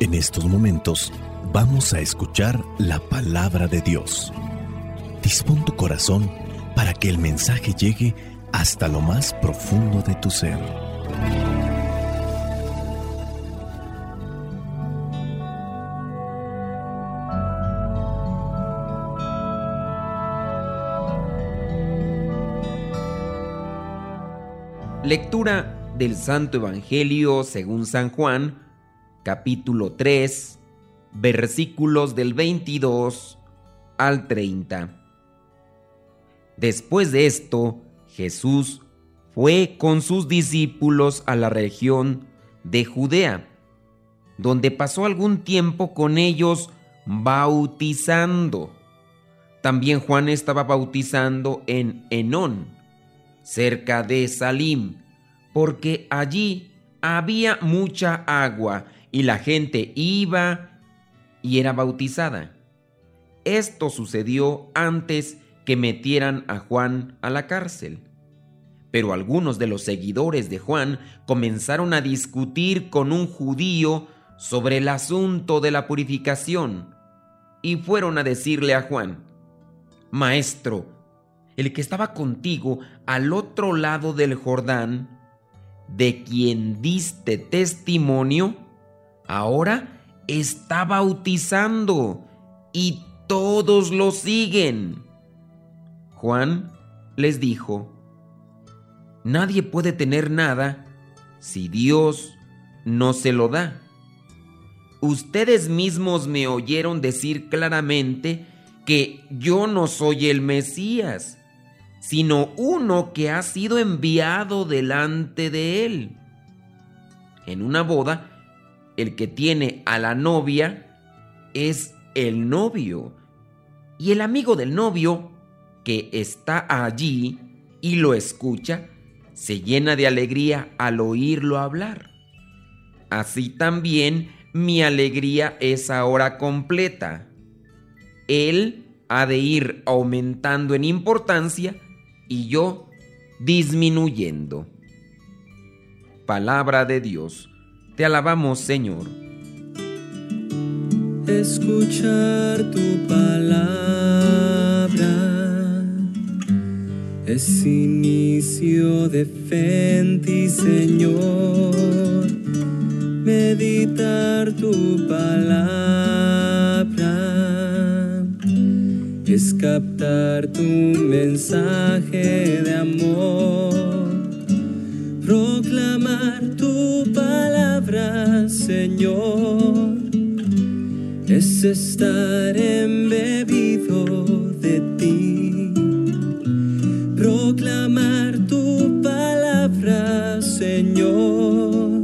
En estos momentos vamos a escuchar la palabra de Dios. Dispón tu corazón para que el mensaje llegue hasta lo más profundo de tu ser. Lectura del Santo Evangelio según San Juan, capítulo 3, versículos del 22 al 30. Después de esto, Jesús fue con sus discípulos a la región de Judea, donde pasó algún tiempo con ellos bautizando. También Juan estaba bautizando en Enón cerca de Salim, porque allí había mucha agua y la gente iba y era bautizada. Esto sucedió antes que metieran a Juan a la cárcel. Pero algunos de los seguidores de Juan comenzaron a discutir con un judío sobre el asunto de la purificación y fueron a decirle a Juan, Maestro, el que estaba contigo al otro lado del Jordán, de quien diste testimonio, ahora está bautizando y todos lo siguen. Juan les dijo, Nadie puede tener nada si Dios no se lo da. Ustedes mismos me oyeron decir claramente que yo no soy el Mesías sino uno que ha sido enviado delante de él. En una boda, el que tiene a la novia es el novio, y el amigo del novio, que está allí y lo escucha, se llena de alegría al oírlo hablar. Así también mi alegría es ahora completa. Él ha de ir aumentando en importancia y yo disminuyendo. Palabra de Dios, te alabamos Señor. Escuchar tu palabra es inicio de fe ti, Señor. Meditar tu palabra es captar tu mensaje de amor, Señor, es estar embebido de ti, proclamar tu palabra, Señor,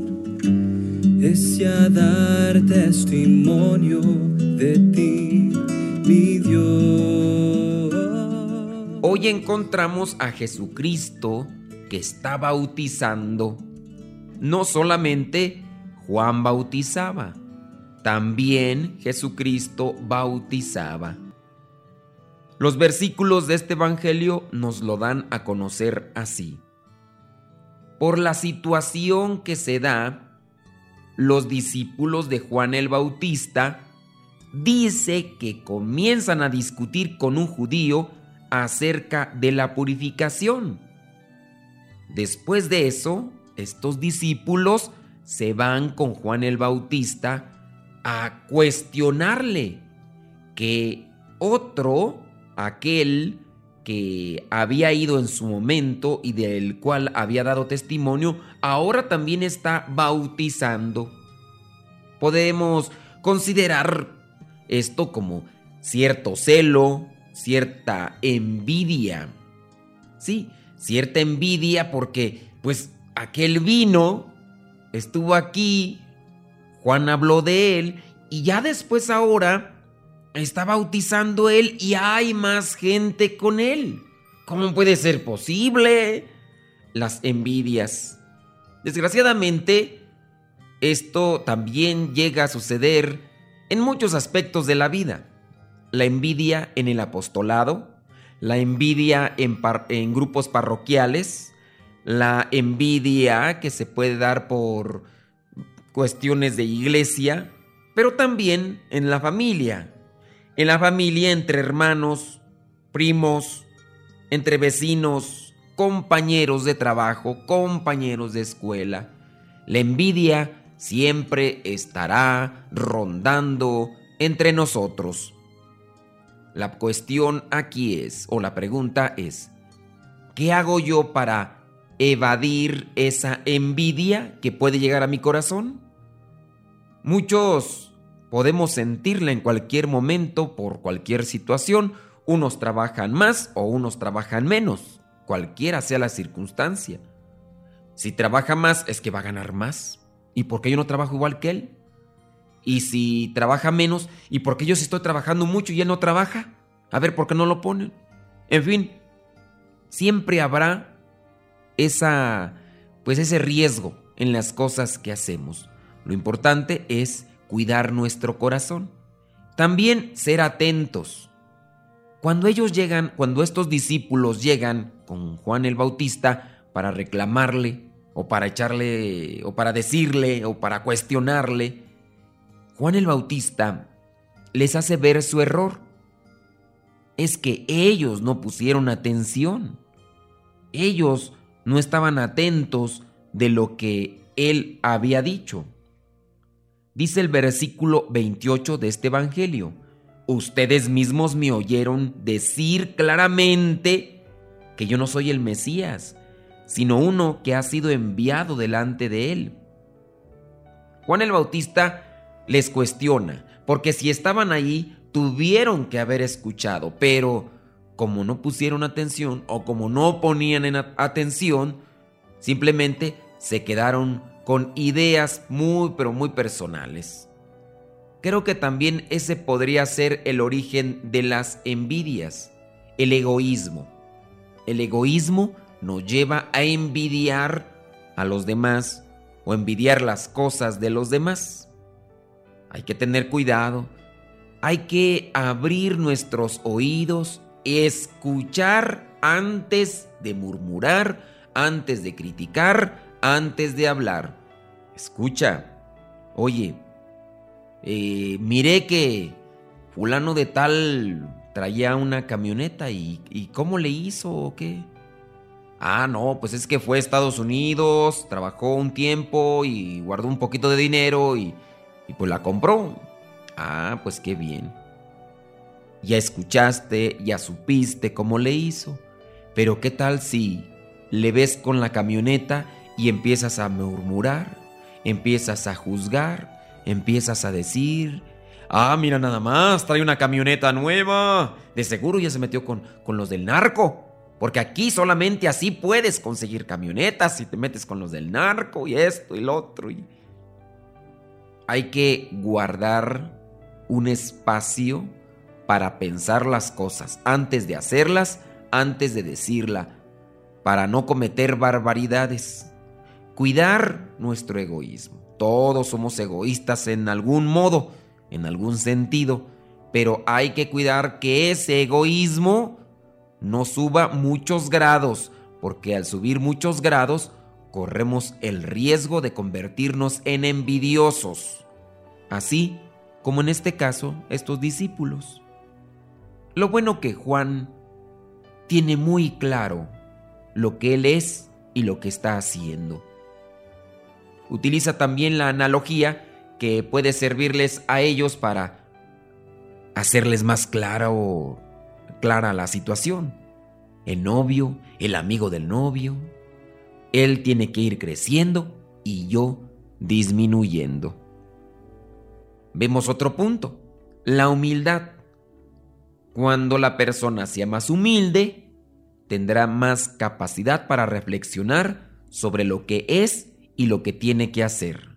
es ya dar testimonio de ti mi Dios. Hoy encontramos a Jesucristo que está bautizando. No solamente Juan bautizaba, también Jesucristo bautizaba. Los versículos de este Evangelio nos lo dan a conocer así. Por la situación que se da, los discípulos de Juan el Bautista dice que comienzan a discutir con un judío acerca de la purificación. Después de eso, estos discípulos se van con Juan el Bautista a cuestionarle que otro, aquel que había ido en su momento y del cual había dado testimonio, ahora también está bautizando. Podemos considerar esto como cierto celo, cierta envidia. Sí, cierta envidia porque pues aquel vino, estuvo aquí, Juan habló de él y ya después ahora está bautizando él y hay más gente con él. ¿Cómo puede ser posible? Las envidias. Desgraciadamente, esto también llega a suceder en muchos aspectos de la vida. La envidia en el apostolado, la envidia en, en, grupos parroquiales, la envidia que se puede dar por cuestiones de iglesia, pero también en la familia. En la familia entre hermanos, primos, entre vecinos, compañeros de trabajo, compañeros de escuela. La envidia siempre estará rondando entre nosotros. La cuestión aquí es, o la pregunta es, ¿qué hago yo para evadir esa envidia que puede llegar a mi corazón? Muchos podemos sentirla en cualquier momento por cualquier situación. Unos trabajan más o unos trabajan menos, cualquiera sea la circunstancia. Si trabaja más es que va a ganar más. ¿Y por qué yo no trabajo igual que él? Y si trabaja menos, ¿y por qué yo estoy trabajando mucho y él no trabaja? A ver, ¿por qué no lo ponen? En fin, siempre habrá esa pues ese riesgo en las cosas que hacemos. Lo importante es cuidar nuestro corazón. También ser atentos. Cuando ellos llegan, cuando estos discípulos llegan con Juan el Bautista para reclamarle o para echarle o para decirle o para cuestionarle, Juan el Bautista les hace ver su error. Es que ellos no pusieron atención. Ellos no estaban atentos de lo que él había dicho. Dice el versículo 28 de este Evangelio, ustedes mismos me oyeron decir claramente que yo no soy el Mesías, sino uno que ha sido enviado delante de él. Juan el Bautista les cuestiona, porque si estaban ahí, tuvieron que haber escuchado, pero como no pusieron atención o como no ponían en atención, simplemente se quedaron con ideas muy pero muy personales. Creo que también ese podría ser el origen de las envidias, el egoísmo. El egoísmo nos lleva a envidiar a los demás o envidiar las cosas de los demás. Hay que tener cuidado, hay que abrir nuestros oídos, escuchar antes de murmurar, antes de criticar, antes de hablar. Escucha, oye, eh, miré que fulano de tal traía una camioneta y, y ¿cómo le hizo o qué? Ah, no, pues es que fue a Estados Unidos, trabajó un tiempo y guardó un poquito de dinero y, y pues la compró. Ah, pues qué bien. Ya escuchaste, ya supiste cómo le hizo. Pero ¿qué tal si le ves con la camioneta y empiezas a murmurar, empiezas a juzgar, empiezas a decir, ah, mira nada más, trae una camioneta nueva, de seguro ya se metió con, con los del narco. Porque aquí solamente así puedes conseguir camionetas si te metes con los del narco y esto y lo otro. Y... Hay que guardar un espacio para pensar las cosas antes de hacerlas, antes de decirla, para no cometer barbaridades cuidar nuestro egoísmo. Todos somos egoístas en algún modo, en algún sentido, pero hay que cuidar que ese egoísmo no suba muchos grados, porque al subir muchos grados corremos el riesgo de convertirnos en envidiosos, así como en este caso estos discípulos. Lo bueno que Juan tiene muy claro lo que él es y lo que está haciendo. Utiliza también la analogía que puede servirles a ellos para hacerles más clara o clara la situación. El novio, el amigo del novio, él tiene que ir creciendo y yo disminuyendo. Vemos otro punto, la humildad. Cuando la persona sea más humilde, tendrá más capacidad para reflexionar sobre lo que es y lo que tiene que hacer.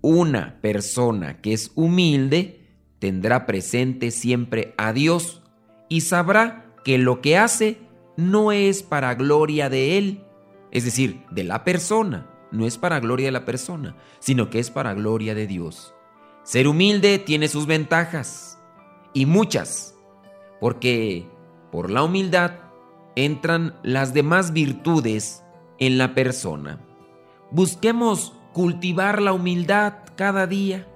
Una persona que es humilde tendrá presente siempre a Dios y sabrá que lo que hace no es para gloria de Él, es decir, de la persona, no es para gloria de la persona, sino que es para gloria de Dios. Ser humilde tiene sus ventajas, y muchas, porque por la humildad entran las demás virtudes en la persona. Busquemos cultivar la humildad cada día.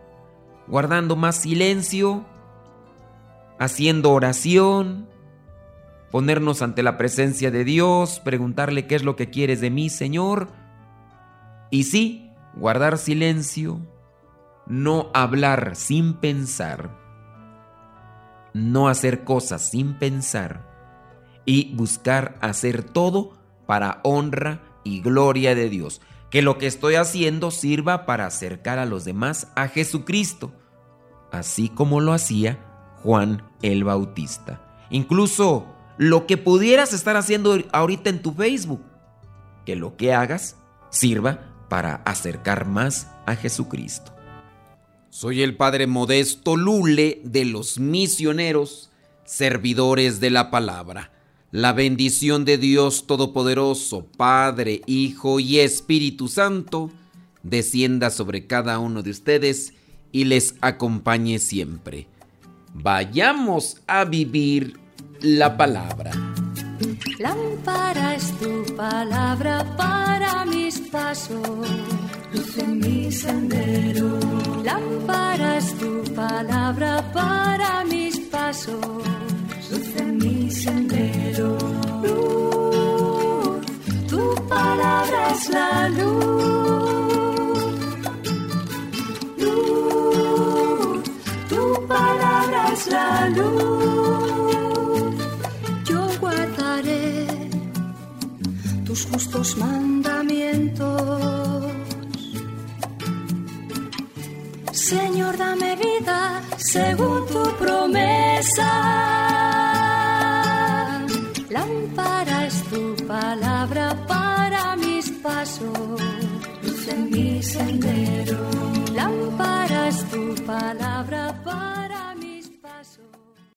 guardando más silencio, haciendo oración, ponernos ante la presencia de Dios, preguntarle qué es lo que quieres de mí, Señor. Y sí, guardar silencio, no hablar sin pensar, no hacer cosas sin pensar y buscar hacer todo para honra y gloria de Dios. Que lo que estoy haciendo sirva para acercar a los demás a Jesucristo, así como lo hacía Juan el Bautista. Incluso lo que pudieras estar haciendo ahorita en tu Facebook, que lo que hagas sirva para acercar más a Jesucristo. Soy el Padre Modesto Lule de los misioneros, servidores de la palabra. La bendición de Dios Todopoderoso, Padre, Hijo y Espíritu Santo, descienda sobre cada uno de ustedes y les acompañe siempre. Vayamos a vivir la palabra. Lámpara es tu palabra para mis pasos, luz en mi sendero. Lámpara es tu palabra para mis pasos luz en mi sendero. Luz, tu palabra es la luz. Luz, tu palabra es la luz. Yo guardaré tus justos mandamientos. Señor, dame vida según tu promesa Lámpara es tu palabra para mis pasos, luz en mi sendero. Lámpara es tu palabra